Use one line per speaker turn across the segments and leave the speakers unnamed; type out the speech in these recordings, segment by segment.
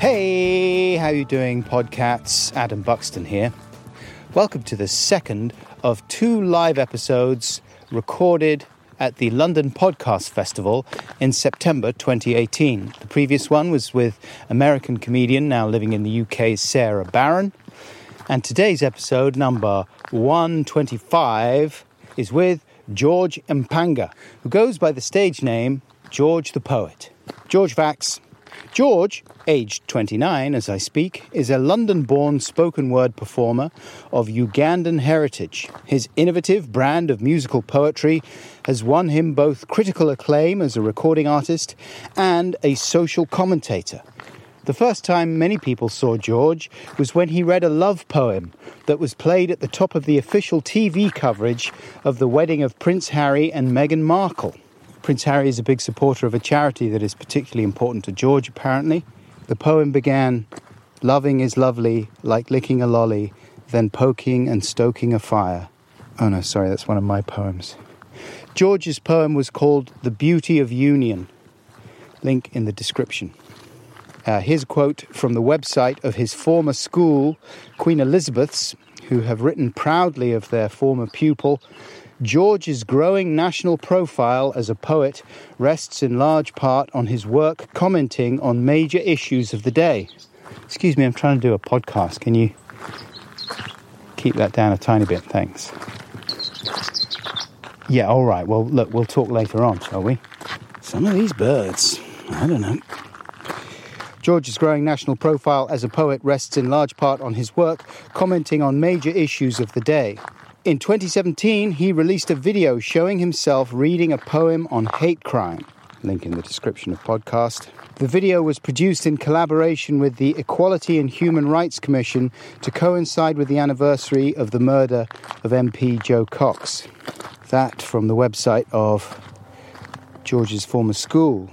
Hey, how you doing, podcats? Adam Buxton here. Welcome to the second of two live episodes recorded at the London Podcast Festival in September 2018. The previous one was with American comedian now living in the UK, Sara Barron. And today's episode, number 125, is with George Mpanga, who goes by the stage name George the Poet. George Vax. George, aged 29 as I speak, is a London born spoken word performer of Ugandan heritage. His innovative brand of musical poetry has won him both critical acclaim as a recording artist and a social commentator. The first time many people saw George was when he read a love poem that was played at the top of the official TV coverage of the wedding of Prince Harry and Meghan Markle. Prince Harry is a big supporter of a charity that is particularly important to George, apparently. The poem began Loving is lovely, like licking a lolly, then poking and stoking a fire. Oh no, sorry, that's one of my poems. George's poem was called The Beauty of Union. Link in the description. Uh, here's a quote from the website of his former school, Queen Elizabeth's, who have written proudly of their former pupil. George's growing national profile as a poet rests in large part on his work commenting on major issues of the day. Excuse me, I'm trying to do a podcast. Can you keep that down a tiny bit? Thanks. Yeah, all right. Well, look, we'll talk later on, shall we? Some of these birds, I don't know. George's growing national profile as a poet rests in large part on his work commenting on major issues of the day. In 2017, he released a video showing himself reading a poem on hate crime. Link in the description of podcast. The video was produced in collaboration with the Equality and Human Rights Commission to coincide with the anniversary of the murder of MP Jo Cox. That from the website of George's former school.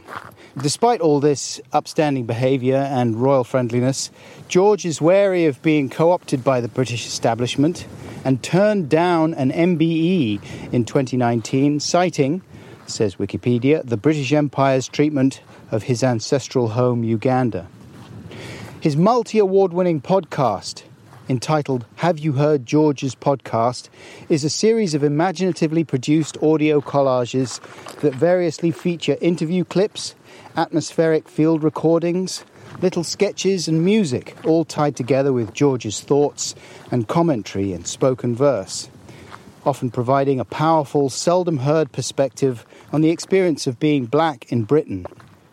Despite all this upstanding behaviour and royal friendliness, George is wary of being co opted by the British establishment and turned down an MBE in 2019, citing, says Wikipedia, the British Empire's treatment of his ancestral home, Uganda. His multi award winning podcast, entitled Have You Heard George's Podcast, is a series of imaginatively produced audio collages that variously feature interview clips, atmospheric field recordings, little sketches, and music, all tied together with George's thoughts and commentary in spoken verse, often providing a powerful, seldom heard perspective on the experience of being black in Britain.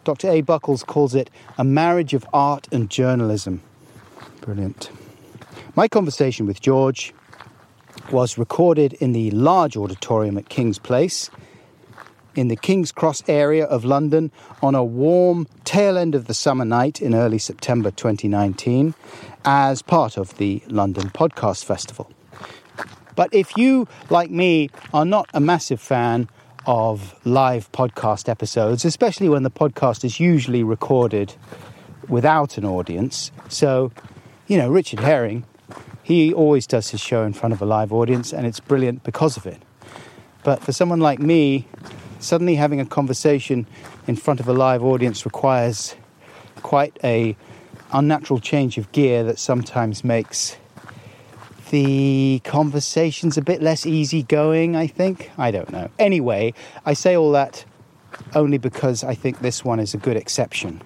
Dr. A. Buckles calls it a marriage of art and journalism. Brilliant. My conversation with George was recorded in the large auditorium at King's Place in the King's Cross area of London on a warm tail end of the summer night in early September 2019 as part of the London Podcast Festival. But if you, like me, are not a massive fan of live podcast episodes, especially when the podcast is usually recorded without an audience, so, you know, Richard Herring he always does his show in front of a live audience, and it's brilliant because of it. But for someone like me, suddenly having a conversation in front of a live audience requires quite a unnatural change of gear that sometimes makes the conversations a bit less easygoing, I think. I don't know. Anyway, I say all that only because I think this one is a good exception.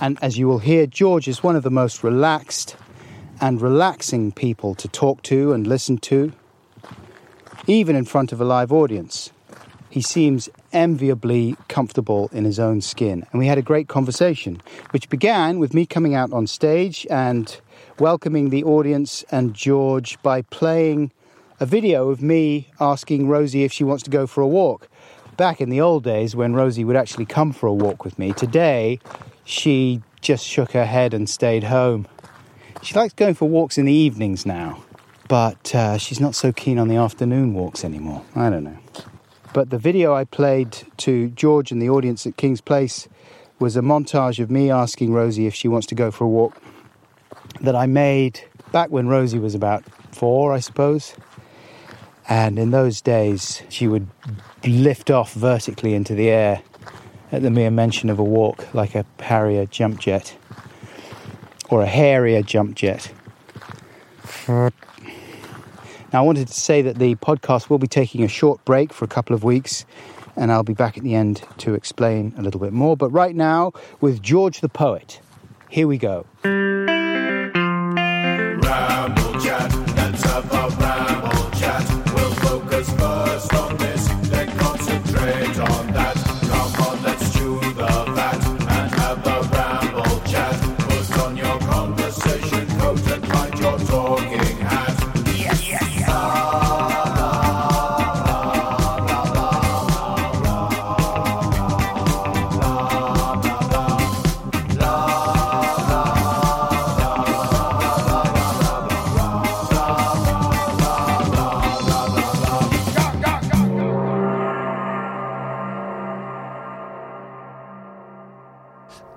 And as you will hear, George is one of the most relaxed and relaxing people to talk to and listen to, even in front of a live audience. He seems enviably comfortable in his own skin, and we had a great conversation, which began with me coming out on stage and welcoming the audience and George by playing a video of me asking Rosie if she wants to go for a walk. Back in the old days when Rosie would actually come for a walk with me, today she just shook her head and stayed home. She likes going for walks in the evenings now, but uh, she's not so keen on the afternoon walks anymore. I don't know. But the video I played to George and the audience at King's Place was a montage of me asking Rosie if she wants to go for a walk that I made back when Rosie was about four, I suppose. And in those days, she would lift off vertically into the air at the mere mention of a walk, like a Harrier jump jet or a Harrier jump jet. Now, I wanted to say that the podcast will be taking a short break for a couple of weeks, and I'll be back at the end to explain a little bit more. But right now, with George the Poet, here we go.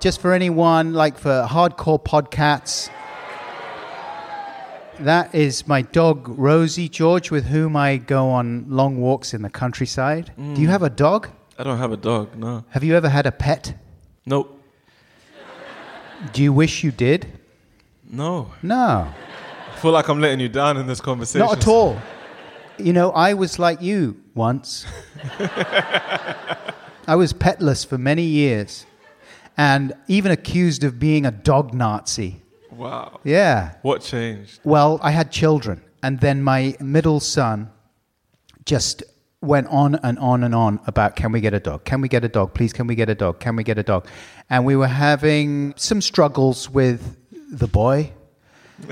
Just for anyone, like for hardcore podcasts, that is my dog Rosie George, with whom I go on long walks in the countryside. Do you hmm. have a dog?
I don't have a dog, no.
Have you ever had a pet?
Nope.
Do you wish you did?
No.
No,
I feel like I'm letting you down in this conversation.
not at all. You know, I was like you once. I was petless for many years and even accused of being a dog Nazi.
Wow.
Yeah.
What changed?
Well, I had children, and then my middle son just went on and on and on about can we get a dog? Can we get a dog? Please, can we get a dog? Can we get a dog? And we were having some struggles with the boy.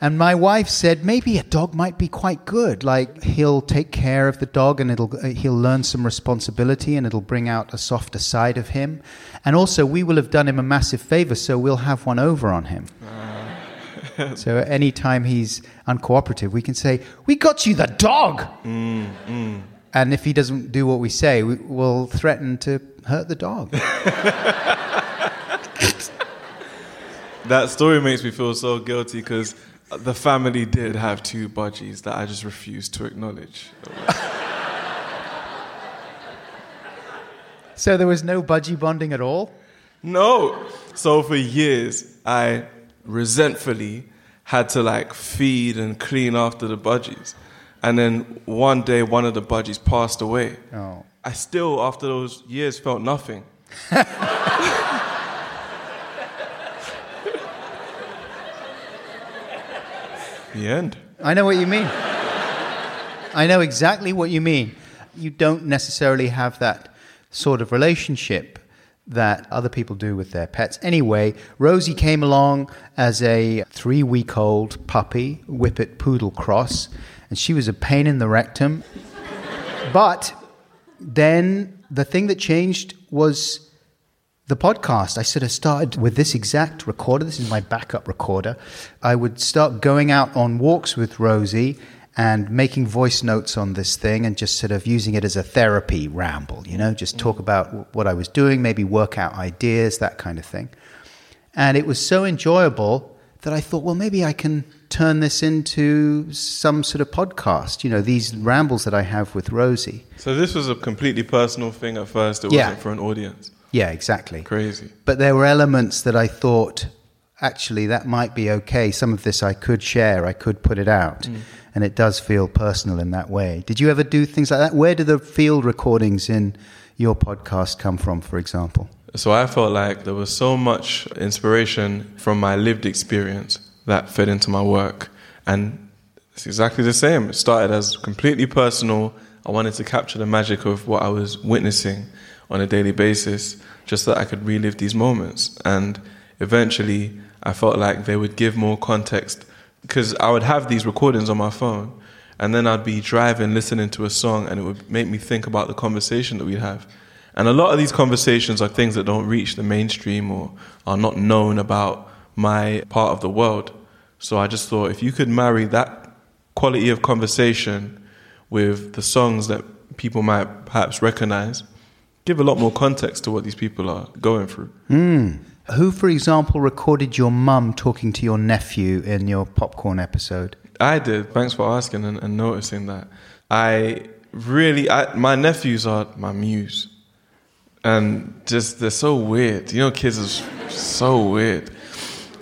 and my wife said maybe a dog might be quite good. Like he'll take care of the dog and it'll uh, he'll learn some responsibility and it'll bring out a softer side of him. And also we will have done him a massive favor so we'll have one over on him. So anytime he's uncooperative, we can say, "We got you the dog." Mm, mm. And if he doesn't do what we say, we will threaten to hurt the dog.
That story makes me feel so guilty because the family did have two budgies that I just refused to acknowledge.
so there was no budgie bonding at all.
No. So for years, I resentfully had to like feed and clean after the budgies. And then one day, one of the budgies passed away.
Oh.
I still, after those years, felt nothing. the end.
I know what you mean. I know exactly what you mean. You don't necessarily have that sort of relationship that other people do with their pets. Anyway, Rosie came along as a three week old puppy, Whippet Poodle Cross, and she was a pain in the rectum. But then the thing that changed was the podcast. I sort of started with this exact recorder. This is my backup recorder. I would start going out on walks with Rosie and making voice notes on this thing and just sort of using it as a therapy ramble, you know, just talk mm. about what I was doing, maybe work out ideas, that kind of thing. And it was so enjoyable that I thought, well, maybe I can turn this into some sort of podcast, you know, these rambles that I have with Rosie.
So this was a completely personal thing at first. It
Yeah.
wasn't for an audience.
Yeah, exactly.
Crazy.
But there were elements that I thought, actually, that might be okay. Some of this I could share, I could put it out. Mm. And it does feel personal in that way. Did you ever do things like that? Where do the field recordings in your podcast come from, for example?
So I felt like there was so much inspiration from my lived experience that fed into my work. And it's exactly the same. It started as completely personal. I wanted to capture the magic of what I was witnessing on a daily basis just so that I could relive these moments. And eventually, I felt like they would give more context because I would have these recordings on my phone and then I'd be driving, listening to a song, and it would make me think about the conversation that we'd have. And a lot of these conversations are things that don't reach the mainstream or are not known about my part of the world. So I just thought if you could marry that quality of conversation with the songs that people might perhaps recognize, give a lot more context to what these people are going through. Hmm.
Who, for example, recorded your mum talking to your nephew in your popcorn episode?
I did. Thanks for asking and, and noticing that. I really, I, my nephews are my muse, and just they're so weird. You know, kids are so weird.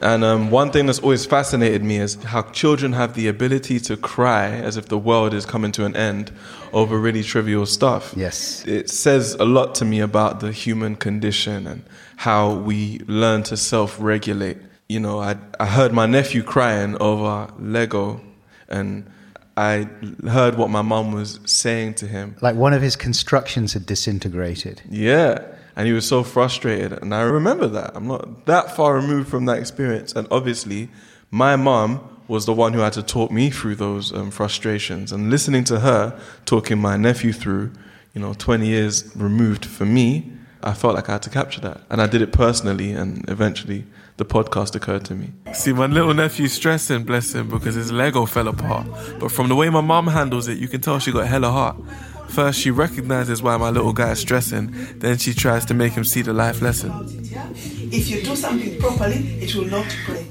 And um, one thing that's always fascinated me is how children have the ability to cry as if the world is coming to an end over really trivial stuff.
Yes.
It says a lot to me about the human condition and how we learn to self regulate. You know, I, I heard my nephew crying over Lego, and I heard what my mum was saying to him.
Like one of his constructions had disintegrated.
Yeah. And he was so frustrated. And I remember that. I'm not that far removed from that experience. And obviously, my mom was the one who had to talk me through those um, frustrations. And listening to her talking my nephew through, you know, 20 years removed for me, I felt like I had to capture that. And I did it personally. And eventually, the podcast occurred to me. See, my little nephew's stressing, bless him, because his Lego fell apart. But from the way my mom handles it, you can tell she got hella heart. First, she recognizes why my little guy is stressing, then she tries to make him see the life lesson.
If you do something properly, it will not break.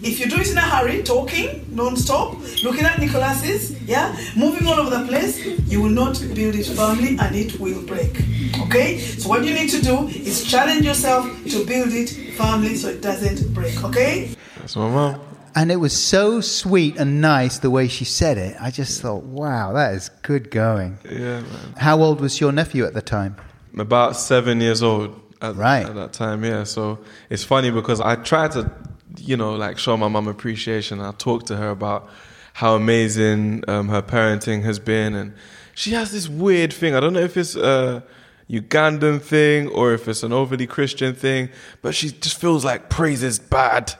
If you do it in a hurry, talking non-stop, looking at Nicholas's, yeah, moving all over the place, you will not build it firmly and it will break. Okay? So what you need to do is challenge yourself to build it firmly so it doesn't break. Okay?
That's my mom.
And it was so sweet and nice the way she said it. I just thought, wow, that is good going.
Yeah, man.
How old was your nephew at the time?
About seven years old at,
Right.
at that time, yeah. So it's funny because I tried to, you know, like show my mom appreciation. I talked to her about how amazing um, her parenting has been. And she has this weird thing. I don't know if it's a Ugandan thing or if it's an overly Christian thing, but she just feels like praise is bad.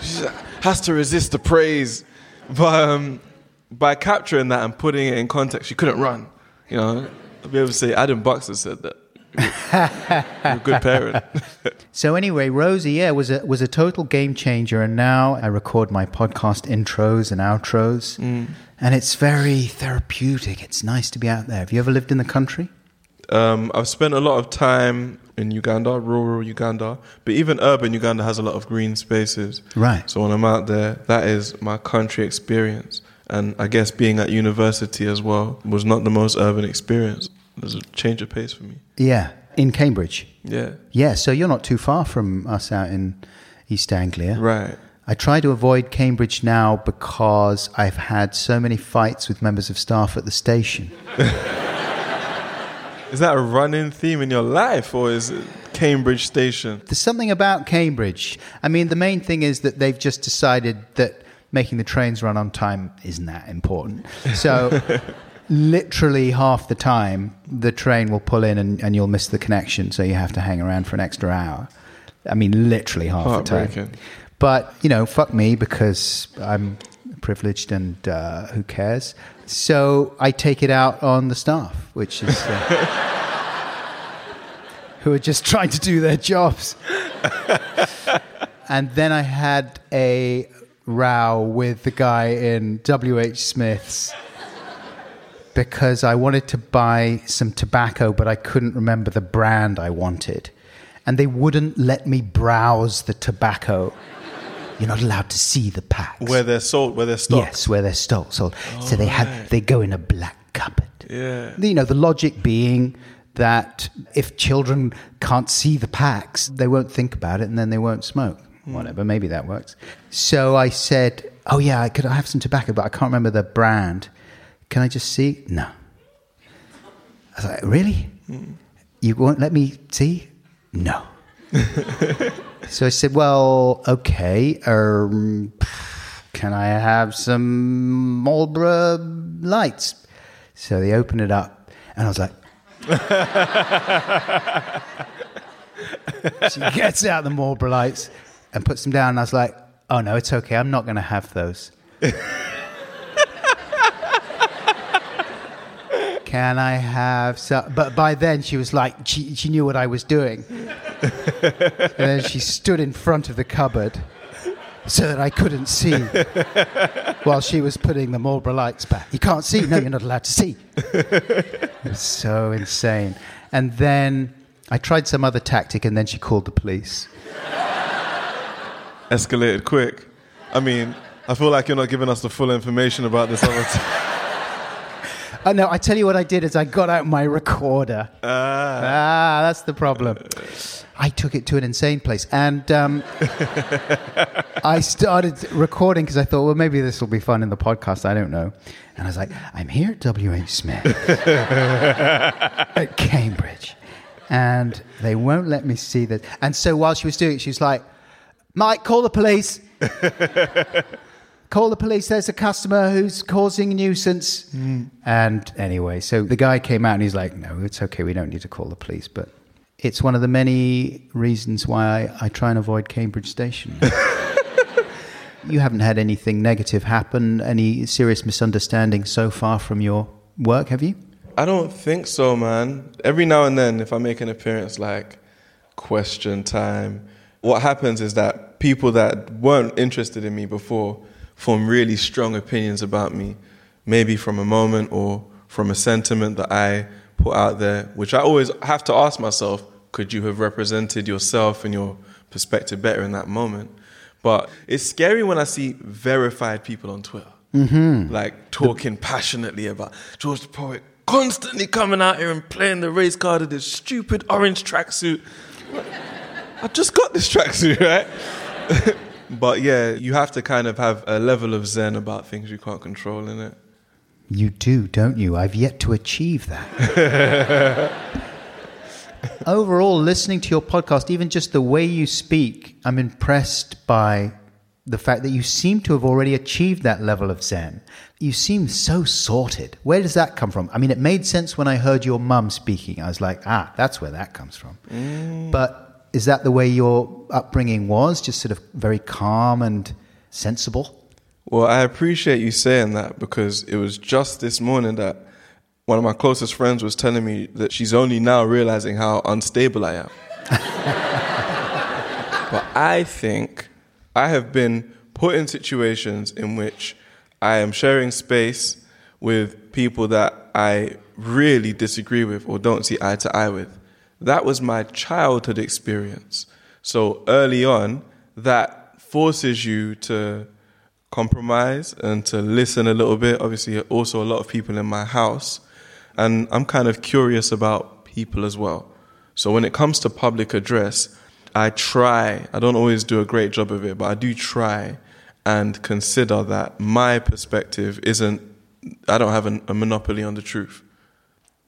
She has to resist the praise. But um, by capturing that and putting it in context, she couldn't run. You know, I'll be able to say Adam Buxton said that. You're a good parent.
So anyway, Rosie, yeah, was a was a total game changer, and now I record my podcast intros and outros, and it's very therapeutic. It's nice to be out there. Have you ever lived in the country?
Um, I've spent a lot of time in Uganda, rural Uganda, but even urban Uganda has a lot of green spaces.
Right.
So when I'm out there, that is my country experience. And I guess being at university as well was not the most urban experience. There's a change of pace for me.
Yeah, in Cambridge.
Yeah.
Yeah, so you're not too far from us out in East Anglia.
Right.
I try to avoid Cambridge now because I've had so many fights with members of staff at the station.
Is that a running theme in your life or is it Cambridge Station?
There's something about Cambridge. I mean, the main thing is that they've just decided that making the trains run on time isn't that important. So, literally half the time, the train will pull in and, and you'll miss the connection, so you have to hang around for an extra hour. I mean, literally half the time. But, you know, fuck me because I'm privileged and uh, who cares? So I take it out on the staff, which is. Uh, who are just trying to do their jobs. and then I had a row with the guy in WH Smith's because I wanted to buy some tobacco, but I couldn't remember the brand I wanted. And they wouldn't let me browse the tobacco. You're not allowed to see the packs.
Where they're sold, where they're stocked.
Yes, where they're sold. sold. so they had they go in a black cupboard.
Yeah.
You know, the logic being that if children can't see the packs, they won't think about it and then they won't smoke. Hmm. Whatever, maybe that works. So I said, "Oh yeah, I could I have some tobacco, but I can't remember the brand. Can I just see?" No. I was like, "Really? Hmm. You won't let me see?" No. so I said, "Well, okay. Um, can I have some Marlboro lights?" So they open it up, and I was like, she gets out the Marlboro lights and puts them down. And I was like, oh no, it's okay. I'm not going to have those. can I have some? But by then she was like, she, she knew what I was doing. And then she stood in front of the cupboard so that I couldn't see while she was putting the Marlboro lights back. You can't see? No, you're not allowed to see. It was so insane. And then I tried some other tactic, and then she called the police.
Escalated quick. I mean, I feel like you're not giving us the full information about this other.
Oh no! I tell you what I did is I got out my recorder. Ah, that's the problem. I took it to an insane place, and um, I started recording because I thought, well, maybe this will be fun in the podcast. I don't know. And I was like, I'm here at WH Smith at Cambridge, and they won't let me see this. And so while she was doing it, she was like, Mike, call the police. call the police. There's a customer who's causing a nuisance. Hmm. And anyway, so the guy came out and he's like, no, it's okay. We don't need to call the police. But it's one of the many reasons why I, I try and avoid Cambridge Station. you haven't had anything negative happen, any serious misunderstanding so far from your work, have you?
I don't think so, man. Every now and then, if I make an appearance like question time, what happens is that people that weren't interested in me before form really strong opinions about me, maybe from a moment or from a sentiment that I put out there, which I always have to ask myself could you have represented yourself and your perspective better in that moment? But it's scary when I see verified people on Twitter, mm-hmm. like talking passionately about George the Poet constantly coming out here and playing the race card of this stupid orange tracksuit. I just got this tracksuit, right? but yeah, you have to kind of have a level of zen about things you can't control in it.
You do, don't you? I've yet to achieve that. Overall, listening to your podcast, even just the way you speak, I'm impressed by the fact that you seem to have already achieved that level of Zen. You seem so sorted. Where does that come from? I mean, it made sense when I heard your mum speaking. I was like, ah, that's where that comes from. But is that the way your upbringing was? Just sort of very calm and sensible?
Well, I appreciate you saying that because it was just this morning that one of my closest friends was telling me that she's only now realizing how unstable I am. but I think I have been put in situations in which I am sharing space with people that I really disagree with or don't see eye to eye with. That was my childhood experience. So early on, that forces you to compromise and to listen a little bit. Obviously, also a lot of people in my house. And I'm kind of curious about people as well. So when it comes to public address, I try, I don't always do a great job of it, but I do try and consider that my perspective isn't, I don't have an, a monopoly on the truth.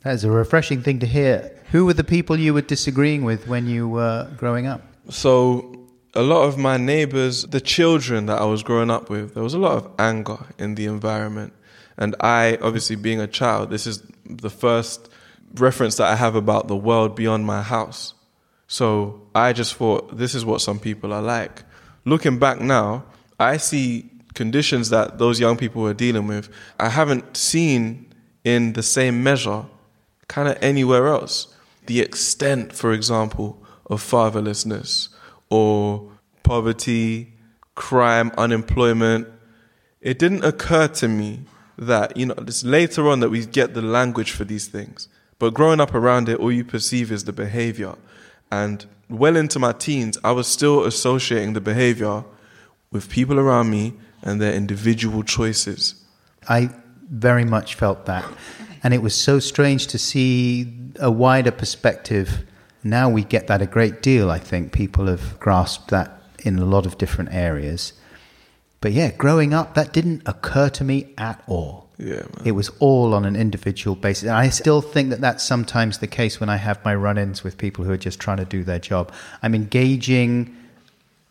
That is a refreshing thing to hear. Who were the people you were disagreeing with when you were growing up?
So a lot of my neighbors, the children that I was growing up with, there was a lot of anger in the environment. And I, obviously being a child, this is the first reference that I have about the world beyond my house. So I just thought this is what some people are like. Looking back now, I see conditions that those young people were dealing with. I haven't seen in the same measure kind of anywhere else. The extent, for example, of fatherlessness or poverty, crime, unemployment. It didn't occur to me that, you know, it's later on that we get the language for these things. But growing up around it, all you perceive is the behavior. And well into my teens, I was still associating the behavior with people around me and their individual choices.
I very much felt that. And it was so strange to see a wider perspective. Now we get that a great deal. I think people have grasped that in a lot of different areas. But yeah, growing up, that didn't occur to me at all.
Yeah, man.
It was all on an individual basis. And I still think that that's sometimes the case when I have my run ins with people who are just trying to do their job. I'm engaging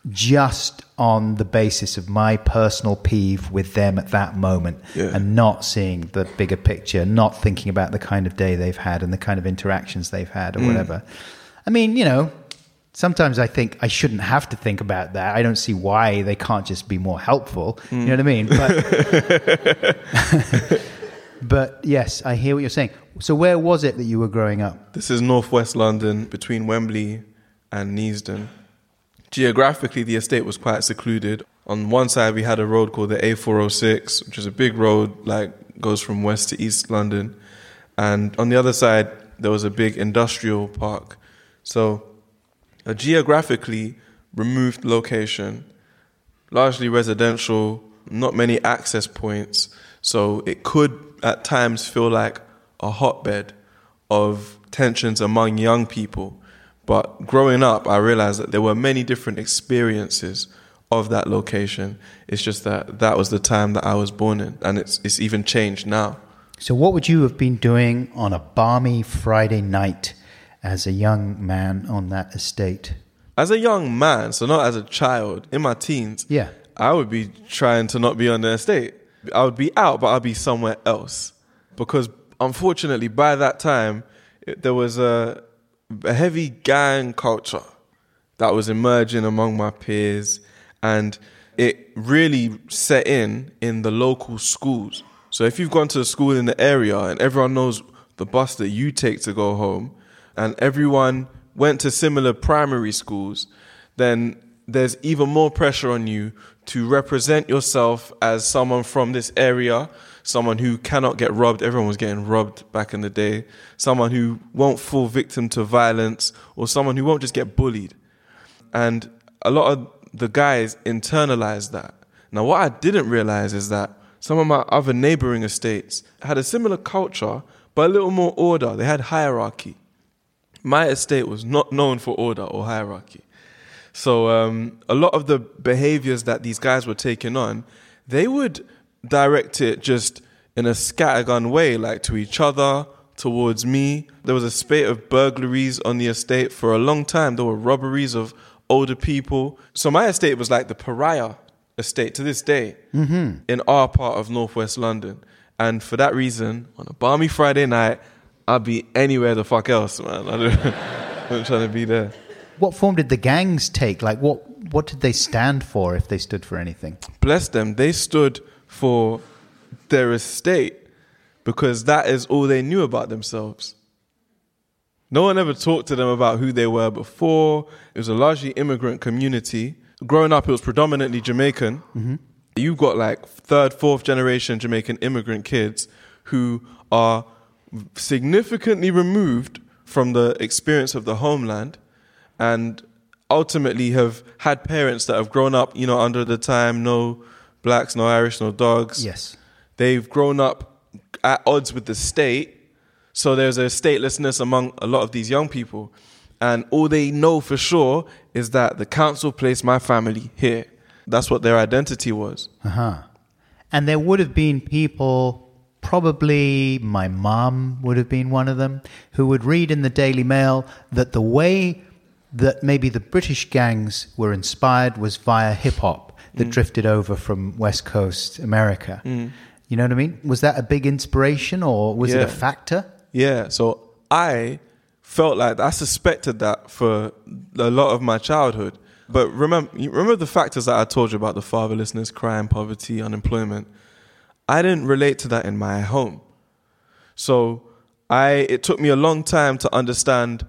just on the basis of my personal peeve with them at that moment
Yeah.
and not seeing the bigger picture, not thinking about the kind of day they've had and the kind of interactions they've had
Mm.
or whatever. I mean, you know, sometimes I think I shouldn't have to think about that. I don't see why they can't just be more helpful. You know what I mean? But But yes, I hear what you're saying. So where was it that you were growing up?
This is northwest London, between Wembley and Neasden. Geographically, the estate was quite secluded. On one side, we had a road called the A406, which is a big road, like goes from west to east London. And on the other side, there was a big industrial park. So, a geographically removed location, largely residential, not many access points. So, it could at times feel like a hotbed of tensions among young people. But growing up, I realized that there were many different experiences of that location. It's just that that was the time that I was born in, and it's it's even changed now.
So what would you have been doing on a balmy Friday night as a young man on that estate?
As a young man, so not as a child, in my teens,
Yeah.
I would be trying to not be on the estate. I would be out, but I'd be somewhere else. Because unfortunately, by that time, it, there was a, a heavy gang culture that was emerging among my peers, and it really set in in the local schools. So if you've gone to a school in the area and everyone knows the bus that you take to go home, and everyone went to similar primary schools, then there's even more pressure on you to represent yourself as someone from this area, someone who cannot get robbed. Everyone was getting robbed back in the day. Someone who won't fall victim to violence, or someone who won't just get bullied. And a lot of the guys internalized that. Now, what I didn't realize is that some of my other neighboring estates had a similar culture, but a little more order. They had hierarchy. My estate was not known for order or hierarchy. So um, a lot of the behaviors that these guys were taking on, they would direct it just in a scattergun way, like to each other, towards me. There was a spate of burglaries on the estate for a long time. There were robberies of older people. So my estate was like the pariah estate to this day mm-hmm. in our part of northwest London. And for that reason, on a balmy Friday night, I'd be anywhere the fuck else, man. I don't, I'm trying to be there.
What form did the gangs take? Like what what did they stand for if they stood for anything?
bless them, they stood for their estate because that is all they knew about themselves. No one ever talked to them about who they were before. It was a largely immigrant community. Growing up, it was predominantly Jamaican. Mm-hmm. You've got like third, fourth generation Jamaican immigrant kids who are significantly removed from the experience of the homeland and ultimately have had parents that have grown up, you know, under the time no blacks, no Irish, no dogs.
Yes.
They've grown up at odds with the state. So there's a statelessness among a lot of these young people. And all they know for sure is that the council placed my family here. That's what their identity was.
Uh-huh. And there would have been people, probably my mom would have been one of them, who would read in the Daily Mail that the way that maybe the British gangs were inspired was via hip hop that mm. drifted over from West Coast America. Mm. You know what I mean? Was that a big inspiration or was it a factor?
Yeah, so I felt like I suspected that for a lot of my childhood. But remember, remember the factors that I told you about the fatherlessness, crime, poverty, unemployment. I didn't relate to that in my home. So I it took me a long time to understand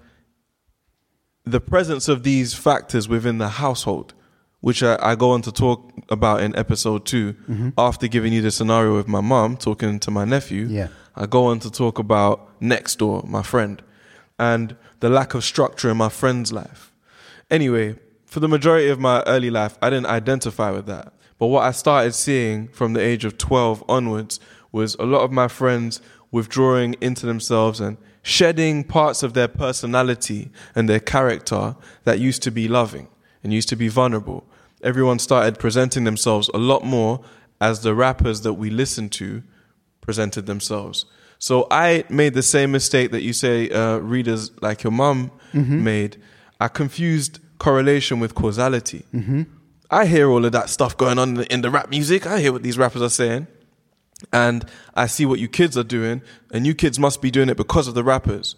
the presence of these factors within the household, which I, I go on to talk about in episode 2 mm-hmm. after giving you the scenario with my mom talking to my nephew.
Yeah.
I go on to talk about next door, my friend, and the lack of structure in my friend's life. Anyway, for the majority of my early life, I didn't identify with that. But what I started seeing from the age of 12 onwards was a lot of my friends withdrawing into themselves and shedding parts of their personality and their character that used to be loving and used to be vulnerable. Everyone started presenting themselves a lot more as the rappers that we listened to presented themselves. So I made the same mistake that you say uh, readers like your mum made. I confused correlation with causality. I hear all of that stuff going on in the rap music. I hear what these rappers are saying. And I see what you kids are doing, and you kids must be doing it because of the rappers.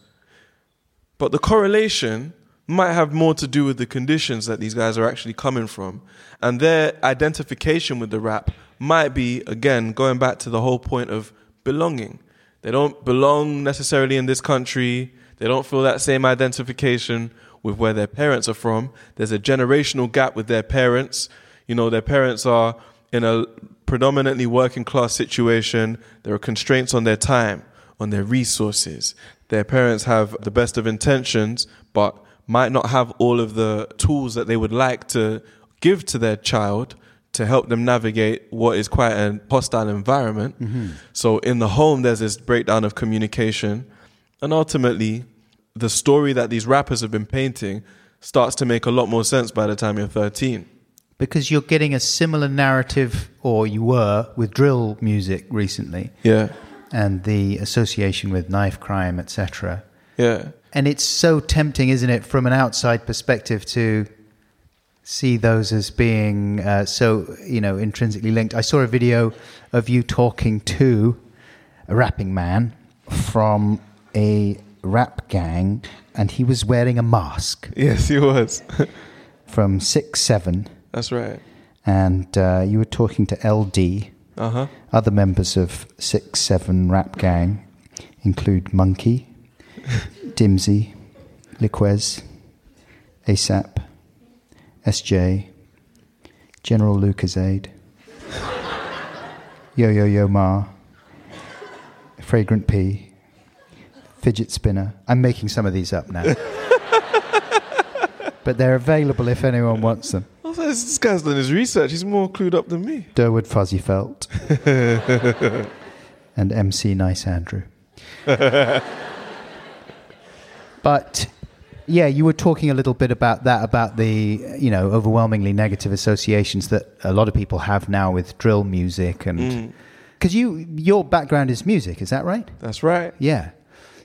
But the correlation might have more to do with the conditions that these guys are actually coming from. And their identification with the rap might be, again, going back to the whole point of belonging. They don't belong necessarily in this country. They don't feel that same identification with where their parents are from. There's a generational gap with their parents. You know, their parents are in a predominantly working class situation. There are constraints on their time, on their resources. Their parents have the best of intentions, but might not have all of the tools that they would like to give to their child to help them navigate what is quite a hostile environment. Mm-hmm. So in the home, there's this breakdown of communication. And ultimately, the story that these rappers have been painting starts to make a lot more sense by the time you're 13.
Because you're getting a similar narrative, or you were, with drill music recently,
Yeah.
and the association with knife crime, etc.
Yeah.
And it's so tempting, isn't it, from an outside perspective to see those as being uh, so, you know, intrinsically linked. I saw a video of you talking to a rapping man from a rap gang, and he was wearing a mask
Yes, he was.
from Six Seven,
That's right.
and uh, you were talking to LD.
Uh huh.
Other members of Six Seven Rap Gang include Monkey, Dimzy, Liquez, ASAP, SJ, General Lucasade, Yo Yo Yo Ma, Fragrant P, Fidget Spinner. I'm making some of these up now. but they're available if anyone wants them.
Was this guy's done his research. He's more clued up than me.
Durwood Fuzzy Felt and MC Nice Andrew. but yeah, you were talking a little bit about that, about the you know overwhelmingly negative associations that a lot of people have now with drill music, and mm. because you your background is music, is that right?
That's right.
Yeah.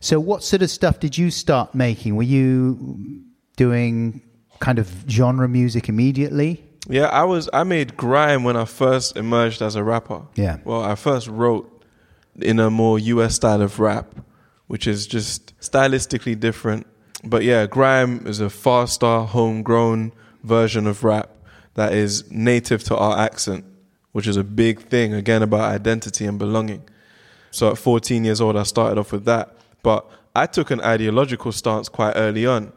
So what sort of stuff did you start making? Were you doing kind of genre music immediately?
Yeah, I was. I made grime when I first emerged as a rapper.
Yeah.
Well, I first wrote in a more US style of rap, which is just stylistically different. But yeah, grime is a faster, homegrown version of rap that is native to our accent, which is a big thing again about identity and belonging. So at 14 years old, I started off with that. But I took an ideological stance quite early on.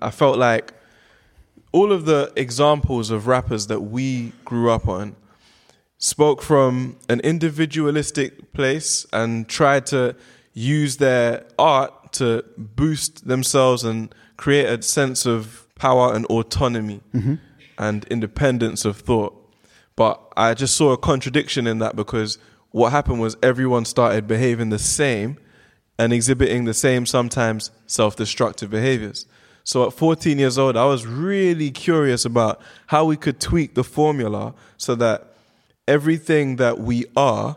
I felt like all of the examples of rappers that we grew up on spoke from an individualistic place and tried to use their art to boost themselves and create a sense of power and autonomy mm-hmm. and independence of thought. But I just saw a contradiction in that because what happened was everyone started behaving the same and exhibiting the same, sometimes self destructive behaviors. So at 14 years old, I was really curious about how we could tweak the formula so that everything that we are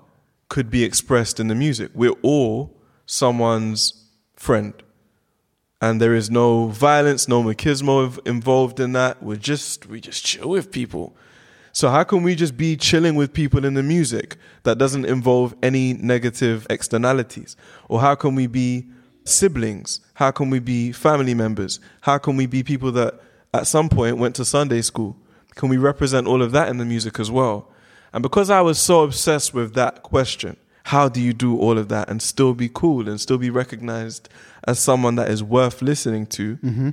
could be expressed in the music. We're all someone's friend. And there is no violence, no machismo involved in that. We're just we just chill with people. So how can we just be chilling with people in the music that doesn't involve any negative externalities? Or how can we be siblings? How can we be family members? How can we be people that at some point went to Sunday school? Can we represent all of that in the music as well? And because I was so obsessed with that question, how do you do all of that and still be cool and still be recognized as someone that is worth listening to? Mm-hmm.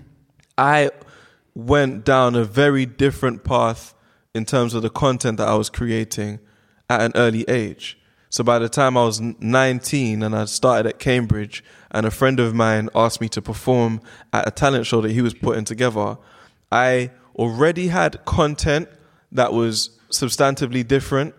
I went down a very different path in terms of the content that I was creating at an early age. So by the time I was 19 and I started at Cambridge, and a friend of mine asked me to perform at a talent show that he was putting together, I already had content that was substantively different,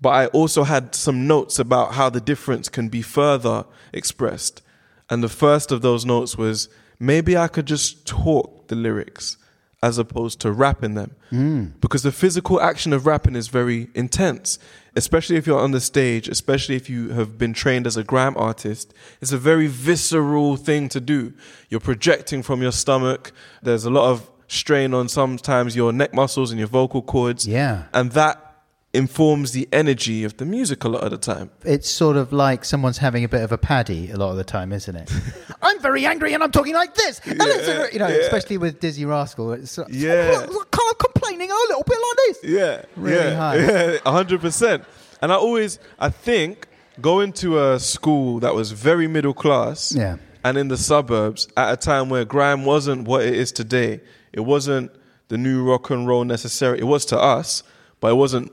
but I also had some notes about how the difference can be further expressed. And the first of those notes was maybe I could just talk the lyrics as opposed to rapping them. Hmm. Because the physical action of rapping is very intense, especially if you're on the stage, especially if you have been trained as a grime artist. It's a very visceral thing to do. You're projecting from your stomach, there's a lot of strain on sometimes your neck muscles and your vocal cords.
Yeah.
And that informs the energy of the music a lot of the time.
It's sort of like someone's having a bit of a paddy a lot of the time, isn't it? I'm very angry and I'm talking like this. And it's you know,
yeah.
especially with Dizzee Rascal. It's sort of,
Yeah.
kind of complaining a little bit like this.
Yeah,
Really
yeah,
high.
yeah, hundred percent. And I always, I think going to a school that was very middle class
Yeah.
and in the suburbs at a time where grime wasn't what it is today. It wasn't the new rock and roll necessary. It was to us, but it wasn't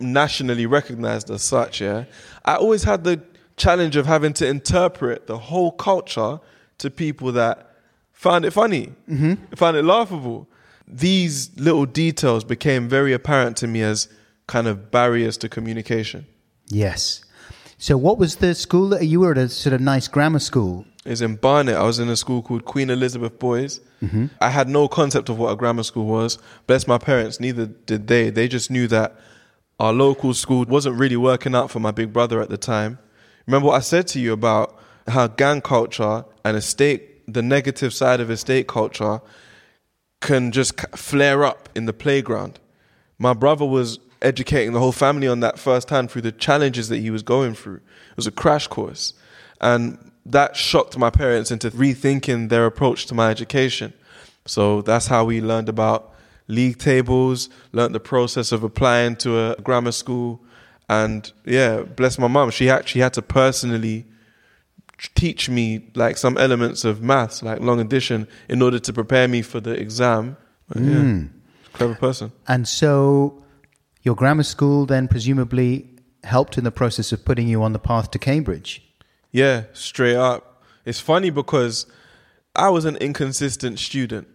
nationally recognized as such. Yeah, I always had the challenge of having to interpret the whole culture to people that found it funny, mm-hmm. found it laughable. These little details became very apparent to me as kind of barriers to communication.
Yes. So, what was the school that you were at? A sort of nice grammar school.
is in Barnet. I was in a school called Queen Elizabeth Boys. I had no concept of what a grammar school was. Bless my parents, neither did they. They just knew that our local school wasn't really working out for my big brother at the time. Remember what I said to you about how gang culture and estate, the negative side of estate culture, can just flare up in the playground. My brother was educating the whole family on that firsthand through the challenges that he was going through. It was a crash course. And that shocked my parents into rethinking their approach to my education. So that's how we learned about league tables, learned the process of applying to a grammar school. And yeah, bless my mum, she actually had to personally teach me like some elements of maths, like long addition, in order to prepare me for the exam. But, yeah, hmm. clever person.
And so, your grammar school then presumably helped in the process of putting you on the path to Cambridge.
Yeah, straight up. It's funny because I was an inconsistent student.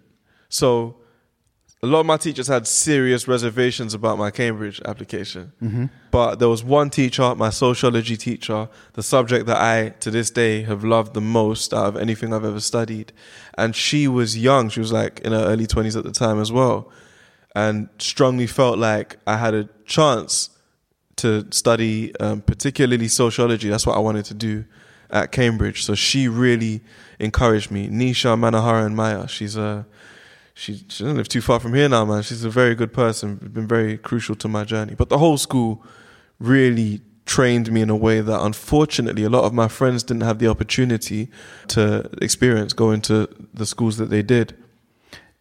So a lot of my teachers had serious reservations about my Cambridge application. But there was one teacher, my sociology teacher, the subject that I, to this day, have loved the most out of anything I've ever studied. And she was young. She was like in her early 20s at the time as well. And strongly felt like I had a chance to study um, particularly sociology. That's what I wanted to do at Cambridge. So she really encouraged me. Nisha Manohara and Maya. She's a she, she doesn't live too far from here now, man. She's a very good person. Been very crucial to my journey. But the whole school really trained me in a way that unfortunately a lot of my friends didn't have the opportunity to experience going to the schools that they did.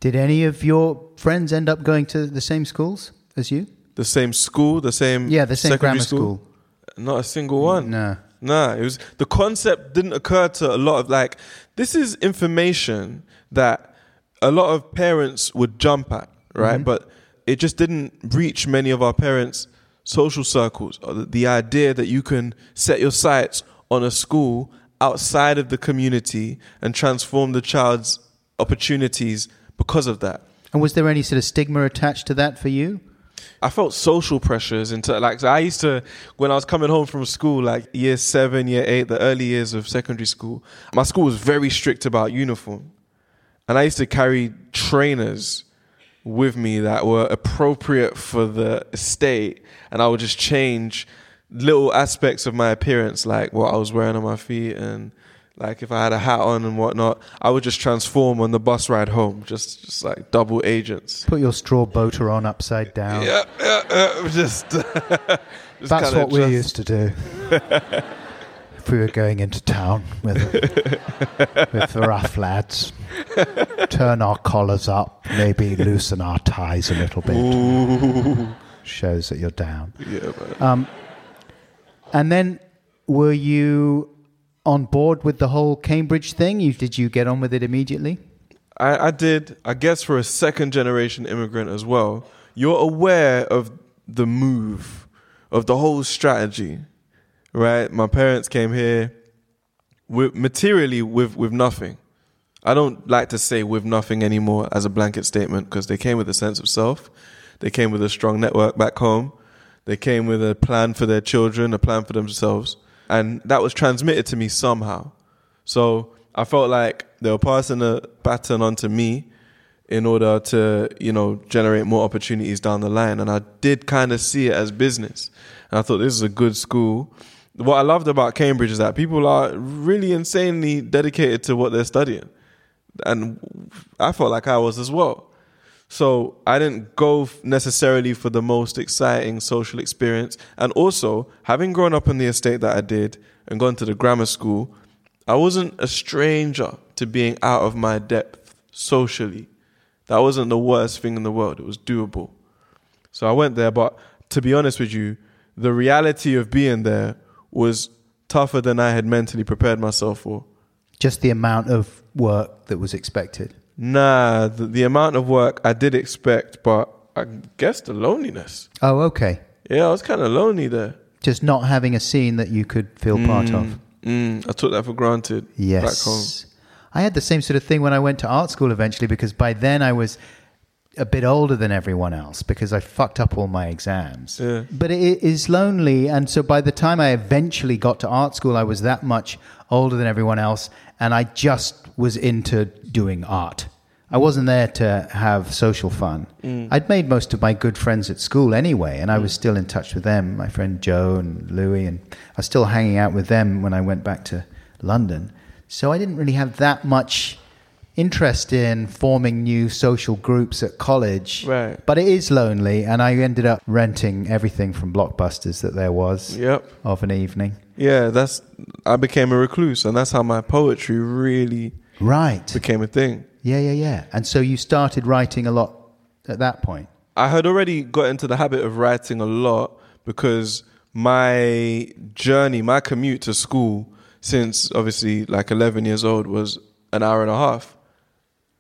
Did any of your friends end up going to the same schools as you?
The same school, the same
Yeah, the same grammar school.
Not a single one.
No.
Nah, it was the concept didn't occur to a lot of like this is information that a lot of parents would jump at, right? Mm-hmm. But it just didn't reach many of our parents' social circles. The- The idea that you can set your sights on a school outside of the community and transform the child's opportunities because of that.
And was there any sort of stigma attached to that for you?
I felt social pressures into like so I used to when I was coming home from school, like year seven, year eight, the early years of secondary school. My school was very strict about uniform, and I used to carry trainers with me that were appropriate for the estate, and I would just change little aspects of my appearance, like what I was wearing on my feet and. Like if I had a hat on and whatnot, I would just transform on the bus ride home, just just like double agents.
Put your straw boater on upside down.
Yeah, yeah, yeah just, just
That's what we used to do. if we were going into town with, with the rough lads, turn our collars up, maybe loosen our ties a little bit. Shows that you're down.
Yeah, man.
Um, and then, were you on board with the whole Cambridge thing? You, did you get on with it immediately?
I, I did. I guess for a second generation immigrant as well, you're aware of the move, of the whole strategy, right? My parents came here with materially with with nothing. I don't like to say with nothing anymore as a blanket statement because they came with a sense of self. They came with a strong network back home. They came with a plan for their children, a plan for themselves. And that was transmitted to me somehow. So I felt like they were passing the baton on to me in order to, you know, generate more opportunities down the line. And I did kind of see it as business. And I thought this is a good school. What I loved about Cambridge is that people are really insanely dedicated to what they're studying. And I felt like I was as well. So I didn't go necessarily for the most exciting social experience. And also, having grown up in the estate that I did and gone to the grammar school, I wasn't a stranger to being out of my depth socially. That wasn't the worst thing in the world. It was doable. So I went there, but to be honest with you, the reality of being there was tougher than I had mentally prepared myself for.
Just the amount of work that was expected.
Nah, the, the amount of work I did expect, but I guess the loneliness.
Oh, okay.
Yeah, I was kind of lonely there.
Just not having a scene that you could feel part of.
Mm, I took that for granted
Yes.
back home.
I had the same sort of thing when I went to art school eventually because by then I was a bit older than everyone else because I fucked up all my exams.
Yeah.
But it is lonely. And so by the time I eventually got to art school, I was that much older than everyone else. And I just was into doing art. I wasn't there to have social fun. Mm. I'd made most of my good friends at school anyway, and I was mm. still in touch with them, my friend Joe and Louis, and I was still hanging out with them when I went back to London. So I didn't really have that much interest in forming new social groups at college.
Right.
But it is lonely, and I ended up renting everything from Blockbusters that there was
Yep.
of an evening.
Yeah, that's. I became a recluse, and that's how my poetry really
Right.
became a thing.
Yeah, yeah, yeah. And so you started writing a lot at that point.
I had already got into the habit of writing a lot because my journey, my commute to school since obviously like 11 years old was an hour and a half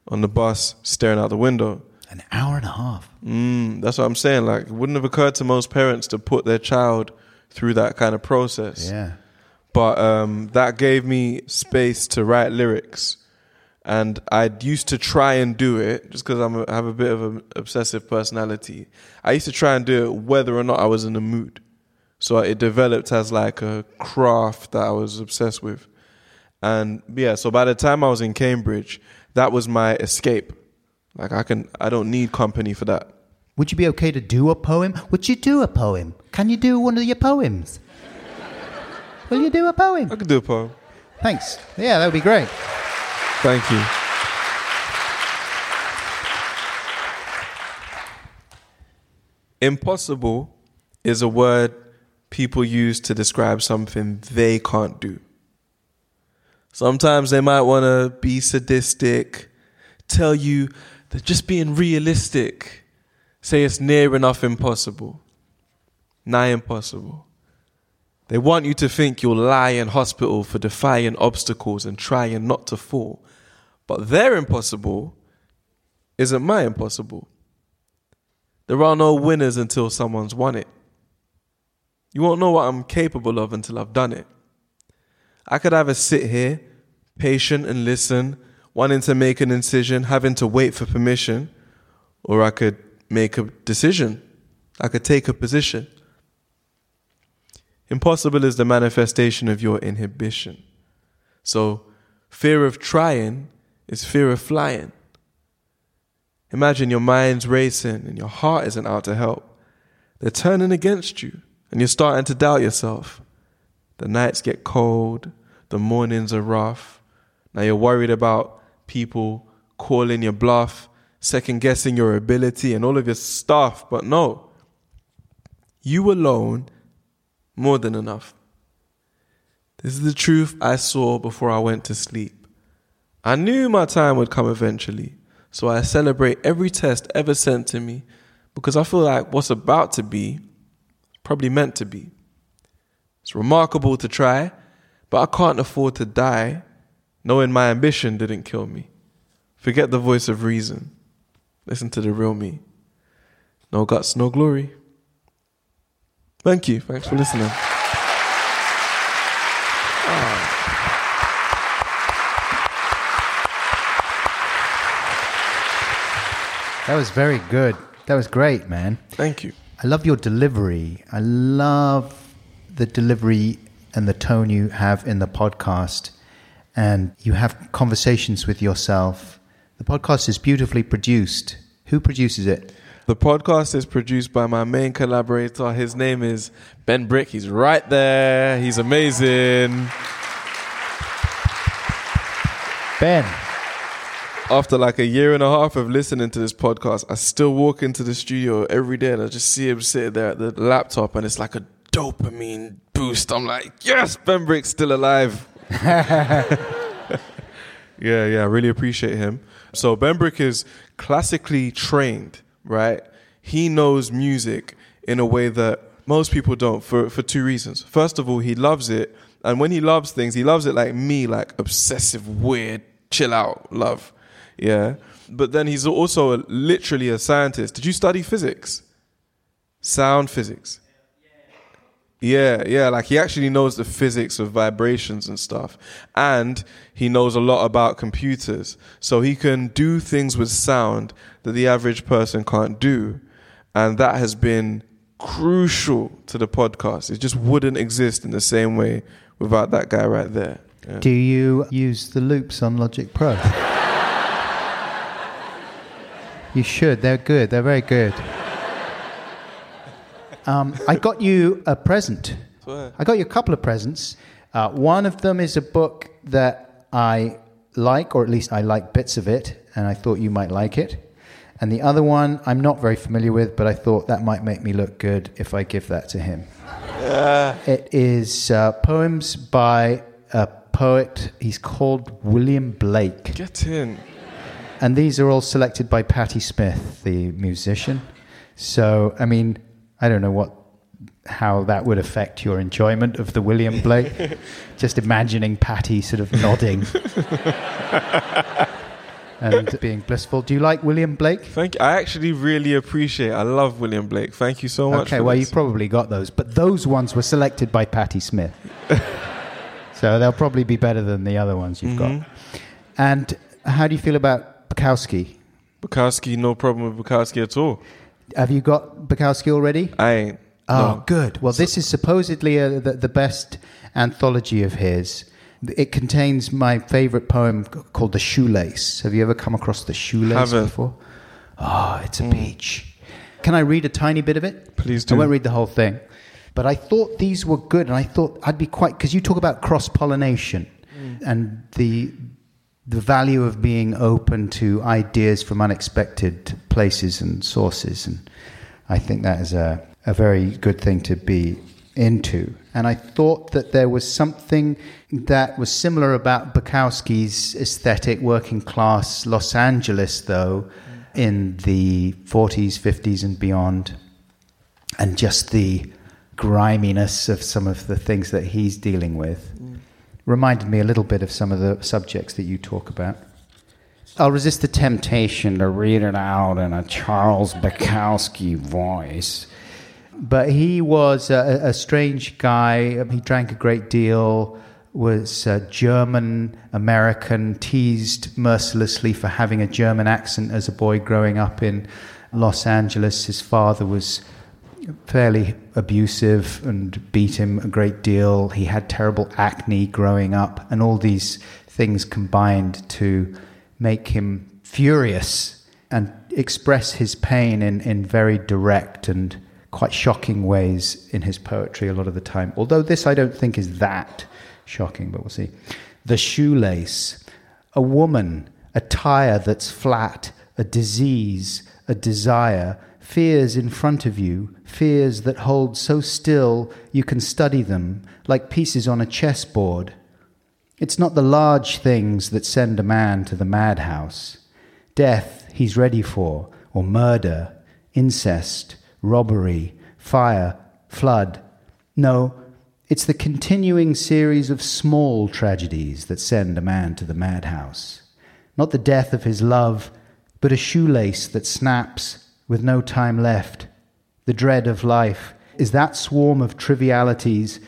on the bus staring out the window.
An hour and a half.
Mm, that's what I'm saying. Like, it wouldn't have occurred to most parents to put their child through that kind of process.
Yeah.
But um, that gave me space to write lyrics. And I used to try and do it just because I have a bit of an obsessive personality. I used to try and do it whether or not I was in the mood. So it developed as like a craft that I was obsessed with. And yeah, so by the time I was in Cambridge, that was my escape. Like I can, I don't need company for that.
Would you be okay to do a poem? Would you do a poem? Can you do one of your poems? Will you do a poem?
I could do a poem.
Thanks. Yeah, that would be great.
Thank you. Impossible is a word people use to describe something they can't do. Sometimes they might want to be sadistic, tell you they're just being realistic, say it's near enough impossible, nigh impossible. They want you to think you'll lie in hospital for defying obstacles and trying not to fall. But their impossible isn't my impossible. There are no winners until someone's won it. You won't know what I'm capable of until I've done it. I could either sit here, patient and listen, wanting to make an incision, having to wait for permission, or I could make a decision. I could take a position. Impossible is the manifestation of your inhibition. So, fear of trying is fear of flying. Imagine your mind's racing and your heart isn't out to help. They're turning against you and you're starting to doubt yourself. The nights get cold, the mornings are rough. Now you're worried about people calling your bluff, second guessing your ability and all of your stuff, but no. You alone more than enough. This is the truth I saw before I went to sleep. I knew my time would come eventually, so I celebrate every test ever sent to me because I feel like what's about to be probably meant to be. It's remarkable to try, but I can't afford to die knowing my ambition didn't kill me. Forget the voice of reason. Listen to the real me. No guts, no glory. Thank you. Thanks for listening. Ah.
That was very good. That was great, man.
Thank you.
I love your delivery. I love the delivery and the tone you have in the podcast. And you have conversations with yourself. The podcast is beautifully produced. Who produces it?
The podcast is produced by my main collaborator. His name is Ben Brick. He's right there. He's amazing.
Ben.
After like a year and a half of listening to this podcast, I still walk into the studio every day and I just see him sitting there at the laptop and it's like a dopamine boost. I'm like, yes, Ben Brick's still alive. yeah, yeah, I really appreciate him. So Ben Brick is classically trained, right? He knows music in a way that most people don't for, for two reasons. First of all, he loves it And when he loves things, he loves it like me, like obsessive, weird, chill out love. Yeah. But then he's also a, literally a scientist. Did you study physics? Sound physics. Yeah, yeah, like he actually knows the physics of vibrations and stuff. And he knows a lot about computers. So he can do things with sound that the average person can't do. And that has been crucial to the podcast. It just wouldn't exist in the same way without that guy right there. Yeah.
Do you use the loops on Logic Pro? you should. They're good. They're very good. Um, I got you a present. I got you a couple of presents. Uh, one of them is a book that I like, or at least I like bits of it, and I thought you might like it. And the other one I'm not very familiar with, but I thought that might make me look good if I give that to him. It is uh, poems by a poet. He's called William Blake.
Get in.
And these are all selected by Patti Smith, the musician. So, I mean, I don't know what how that would affect your enjoyment of the William Blake. Just imagining Patti sort of nodding and being blissful. Do you like William Blake?
Thank you. I actually really appreciate I love William Blake. Thank you so much.
Okay,
for
well,
this.
you probably got those, but those ones were selected by Patti Smith. so they'll probably be better than the other ones you've got.
Mm-hmm.
And how do you feel about Bukowski?
Bukowski, no problem with Bukowski at all.
Have you got Bukowski already?
I.
Oh,
no.
good. Well, this is supposedly uh the, the best anthology of his. It contains my favorite poem called The Shoelace. Have you ever come across The Shoelace
Haven't.
before? Oh, it's a peach. Can I read a tiny bit of it?
Please do.
I won't read the whole thing. But I thought these were good, and I thought I'd be quite because you talk about cross pollination and the the value of being open to ideas from unexpected places and sources, and I think that is a a very good thing to be into. And I thought that there was something that was similar about Bukowski's aesthetic, working class Los Angeles, though, in the 40s, 50s, and beyond and just the griminess of some of the things that he's dealing with reminded me a little bit of some of the subjects that you talk about. I'll resist the temptation to read it out in a Charles Bukowski voice. But he was a, a strange guy. He drank a great deal, was uh, German American, teased mercilessly for having a German accent as a boy growing up in Los Angeles. His father was fairly abusive and beat him a great deal. He had terrible acne growing up, and all these things combined to make him furious and express his pain in, in very direct and quite shocking ways in his poetry a lot of the time. Although this I don't think is that shocking, but we'll see. The shoelace, a woman, a tire that's flat, a disease, a desire, fears in front of you, fears that hold so still you can study them like pieces on a chessboard. It's not the large things that send a man to the madhouse. Death he's ready for, or murder, incest, robbery, fire, flood. No, it's the continuing series of small tragedies that send a man to the madhouse. Not the death of his love, but a shoelace that snaps with no time left. The dread of life is that swarm of trivialities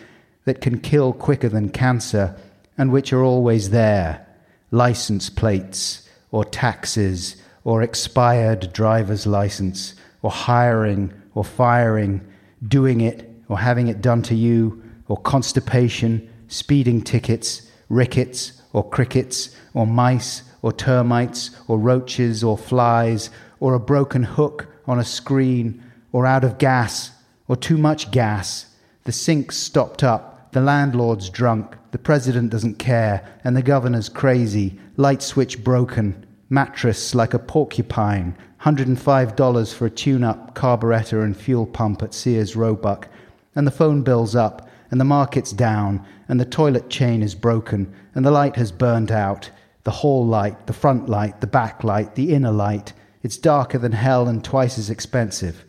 that can kill quicker than cancer and which are always there license plates, or taxes, or expired driver's license, or hiring, or firing, doing it, or having it done to you, or constipation, speeding tickets, rickets, or crickets, or mice, or termites, or roaches, or flies, or a broken hook on a screen, or out of gas, or too much gas. The sink's stopped up, the landlord's drunk, the president doesn't care, and the governor's crazy, light switch broken, mattress like a porcupine, $105 for a tune up carburetor and fuel pump at Sears Roebuck, and the phone bill's up, and the market's down, and the toilet chain is broken, and the light has burned out. The hall light, the front light, the back light, the inner light. It's darker than hell and twice as expensive.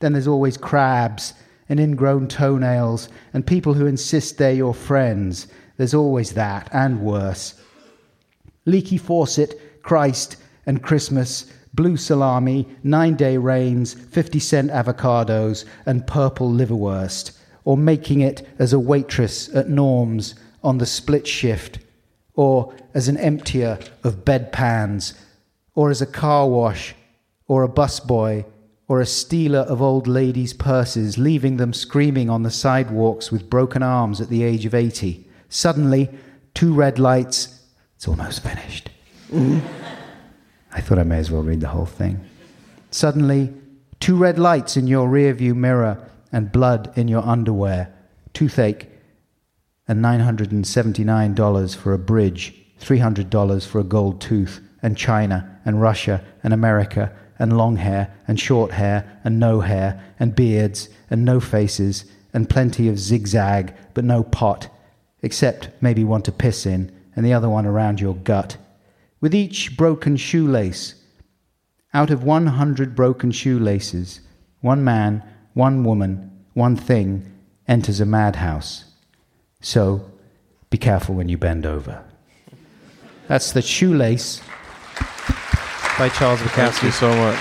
Then there's always crabs and ingrown toenails and people who insist they're your friends. There's always that, and worse. Leaky faucet, Christ, and Christmas, blue salami, nine day rains, 50 cent avocados, and purple liverwurst, or making it as a waitress at Norm's on the split shift, or as an emptier of bedpans, or as a car wash, or a busboy, or a stealer of old ladies' purses, leaving them screaming on the sidewalks with broken arms at the age of 80. Suddenly, two red lights. It's almost finished. I thought I may as well read the whole thing. Suddenly, two red lights in your rearview mirror and blood in your underwear, toothache, and $979 for a bridge, $300 for a gold tooth, and China, and Russia, and America, and long hair, and short hair, and no hair, and beards, and no faces, and plenty of zigzag, but no pot, except maybe one to piss in, and the other one around your gut with each broken shoelace. Out of 100 broken shoelaces, one man, one woman, one thing enters a madhouse. So be careful when you bend over. That's the shoelace by Charles
Thank you
Bukowski.
so much.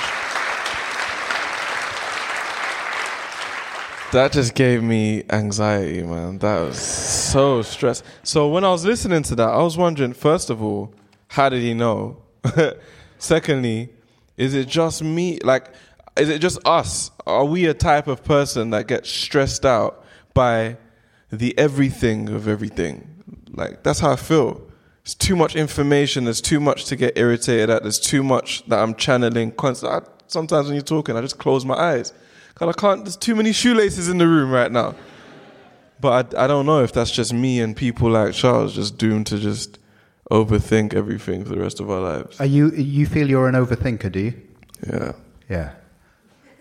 That just gave me anxiety, man. That was so stress. So when I was listening to that, I was wondering, first of all, how did he know? Secondly, is it just me? Like, is it just us? Are we a type of person that gets stressed out by the everything of everything? Like, that's how I feel. It's too much information. There's too much to get irritated at. There's too much that I'm channeling. constantly. I, sometimes when you're talking, I just close my eyes. Cause I can't. There's too many shoelaces in the room right now. But I, I don't know if that's just me and people like Charles just doomed to just overthink everything for the rest of our lives.
Are you, you feel you're an overthinker, do you?
Yeah.
Yeah.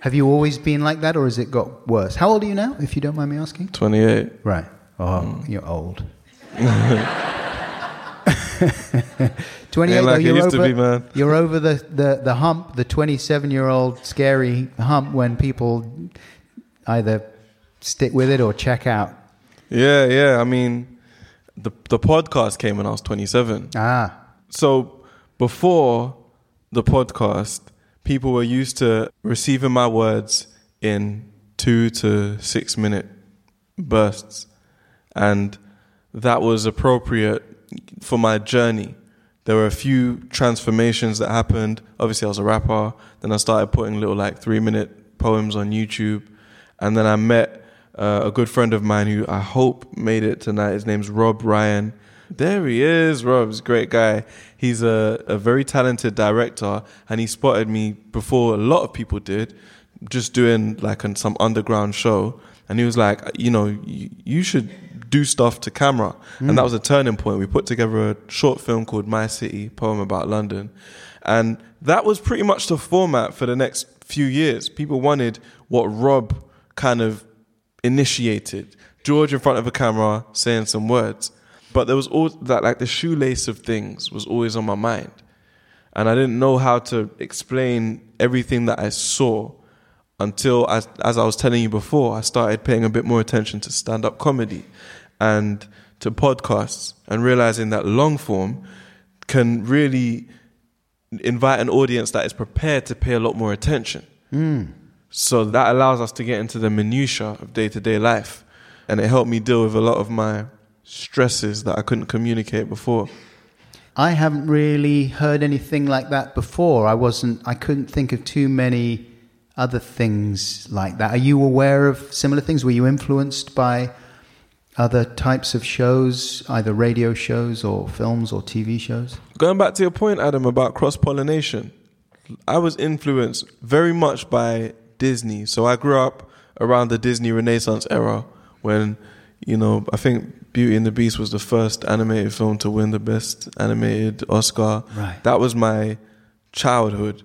Have you always been like that, or has it got worse? How old are you now, if you don't mind me asking?
28.
Right. Oh, mm. you're old. 28,
Ain't like
you're
used
over,
to be, man.
You're over the, the, the hump, the 27 year old scary hump when people either stick with it or check out.
Yeah, yeah. I mean, the the podcast came when I was 27.
Ah,
So before the podcast, people were used to receiving my words in two to six minute bursts. And that was appropriate for my journey. There were a few transformations that happened. Obviously, I was a rapper. Then I started putting little like three minute poems on YouTube. And then I met uh, a good friend of mine who I hope made it tonight. His name's Rob Ryan. There he is. Rob's great guy. He's a, a very talented director, and he spotted me before a lot of people did, just doing like on some underground show. And he was like, you know, you, you should do stuff to camera. And that mm. was a turning point. We put together a short film called My City, poem about London. And that was pretty much the format for the next few years. People wanted what Rob kind of initiated. George in front of a camera saying some words. But there was all that like the shoelace of things was always on my mind. And I didn't know how to explain everything that I saw until as as I was telling you before, I started paying a bit more attention to stand up comedy and to podcasts and realizing that long form can really invite an audience that is prepared to pay a lot more attention. Hmm. So that allows us to get into the minutiae of day to day life. And it helped me deal with a lot of my stresses that I couldn't communicate before.
I haven't really heard anything like that before. I wasn't, I couldn't think of too many other things like that. Are you aware of similar things? Were you influenced by other types of shows, either radio shows or films or TV shows?
Going back to your point, Adam, about cross pollination, I was influenced very much by Disney. So I grew up around the Disney Renaissance era when, you know, I think Beauty and the Beast was the first animated film to win the best animated Oscar.
Right.
That was my childhood.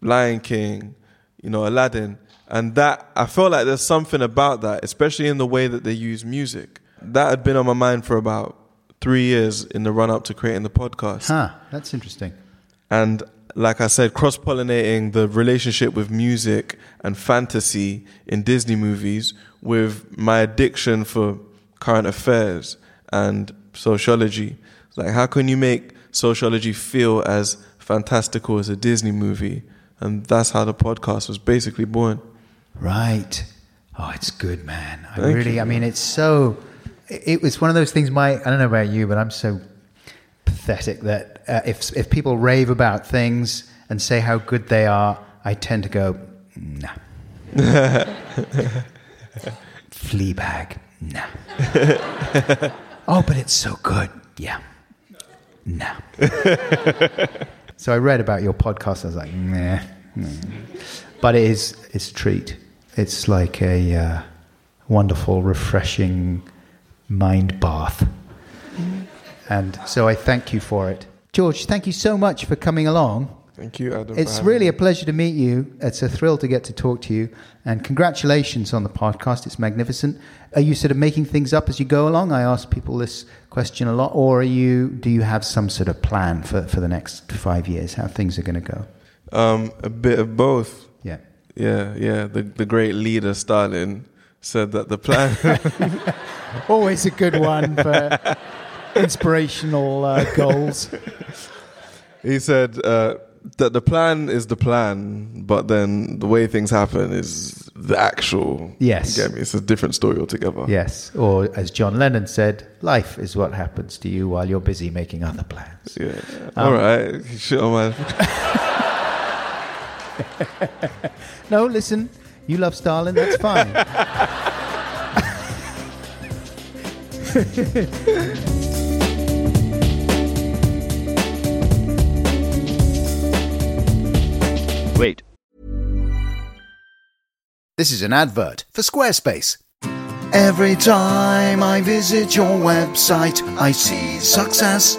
Lion King, you know, Aladdin. And that, I felt like there's something about that, especially in the way that they use music. That had been on my mind for about three years in the run up to creating the podcast.
Huh, that's interesting.
And like I said, cross pollinating the relationship with music and fantasy in Disney movies with my addiction for current affairs and sociology. Like, how can you make sociology feel as fantastical as a Disney movie? And that's how the podcast was basically born.
Right. Oh, it's good, man. I
Thank
really,
you.
I mean, it's so. It was one of those things. My, I don't know about you, but I'm so pathetic that uh, if if people rave about things and say how good they are, I tend to go, nah. Fleabag, nah. oh, but it's so good. Yeah. Nah. so I read about your podcast. I was like, nah. nah. But it is, it's a treat. It's like a uh, wonderful, refreshing mind bath. And so I thank you for it. George, thank you so much for coming along.
Thank you, Adam.
It's really
me.
a pleasure to meet you. It's a thrill to get to talk to you. And congratulations on the podcast. It's magnificent. Are you sort of making things up as you go along? I ask people this question a lot. Or are you, do you have some sort of plan for, for the next five years, how things are going to go?
Um, a bit of both.
Yeah.
Yeah. The the great leader Stalin said that the plan.
Always a good one for inspirational uh, goals.
he said uh, that the plan is the plan, but then the way things happen is the actual.
Yes.
You get me? It's a different story altogether.
Yes. Or as John Lennon said, life is what happens to you while you're busy making other plans.
Yeah.
Um,
All right. Shit on my.
No, listen, you love Stalin, that's fine.
Wait. This is an advert for Squarespace. Every time I visit your website, I see success.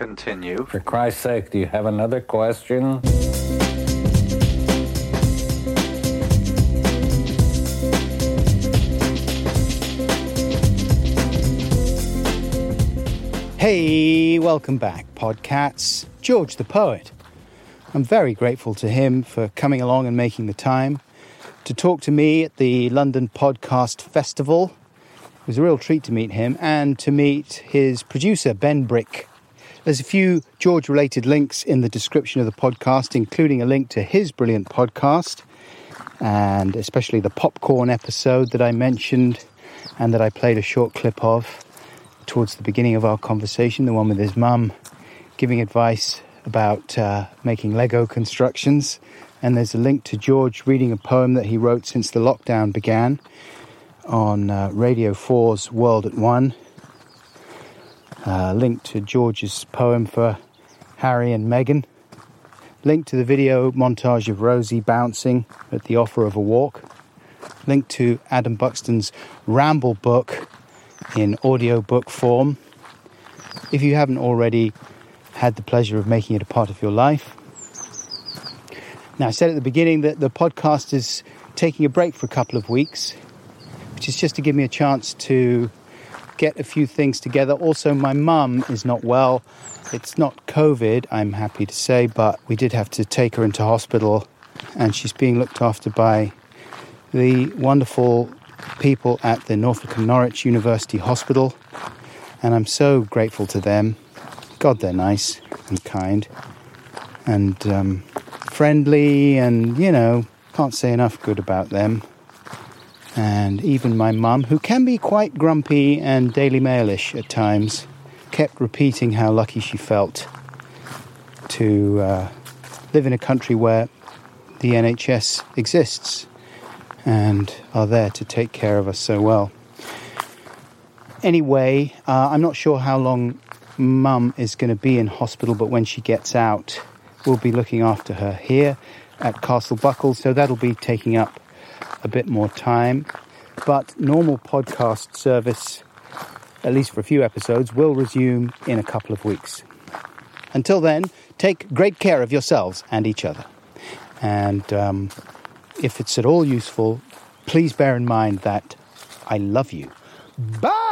Continue.
For Christ's sake, do you have another question?
Hey, welcome back, Podcats. George the poet. I'm very grateful to him for coming along and making the time to talk to me at the London Podcast Festival. It was a real treat to meet him and to meet his producer, Ben Brick. There's a few George related links in the description of the podcast, including a link to his brilliant podcast and especially the popcorn episode that I mentioned and that I played a short clip of towards the beginning of our conversation, the one with his mum giving advice about uh, making Lego constructions. And there's a link to George reading a poem that he wrote since the lockdown began on uh, Radio 4's World at One. Uh, link to George's poem for Harry and Meghan. Link to the video montage of Rosie bouncing at the offer of a walk. Link to Adam Buxton's Ramble book in audiobook form. If you haven't already had the pleasure of making it a part of your life. Now, I said at the beginning that the podcast is taking a break for a couple of weeks, which is just to give me a chance to get a few things together. Also, my mum is not well. It's not COVID, I'm happy to say, but we did have to take her into hospital and she's being looked after by the wonderful people at the Norfolk and Norwich University Hospital, and I'm so grateful to them. God, they're nice. and kind and um, friendly, and you know, can't say enough good about them. And even my mum, who can be quite grumpy and Daily Mailish at times, kept repeating how lucky she felt to uh, live in a country where the NHS exists and are there to take care of us so well. Anyway, uh, I'm not sure how long mum is going to be in hospital, but when she gets out, we'll be looking after her here at Castle Buckle, so that'll be taking up a bit more time. But normal podcast service, at least for a few episodes, will resume in a couple of weeks. Until then, take great care of yourselves and each other. And um, if it's at all useful, please bear in mind that I love you. Bye!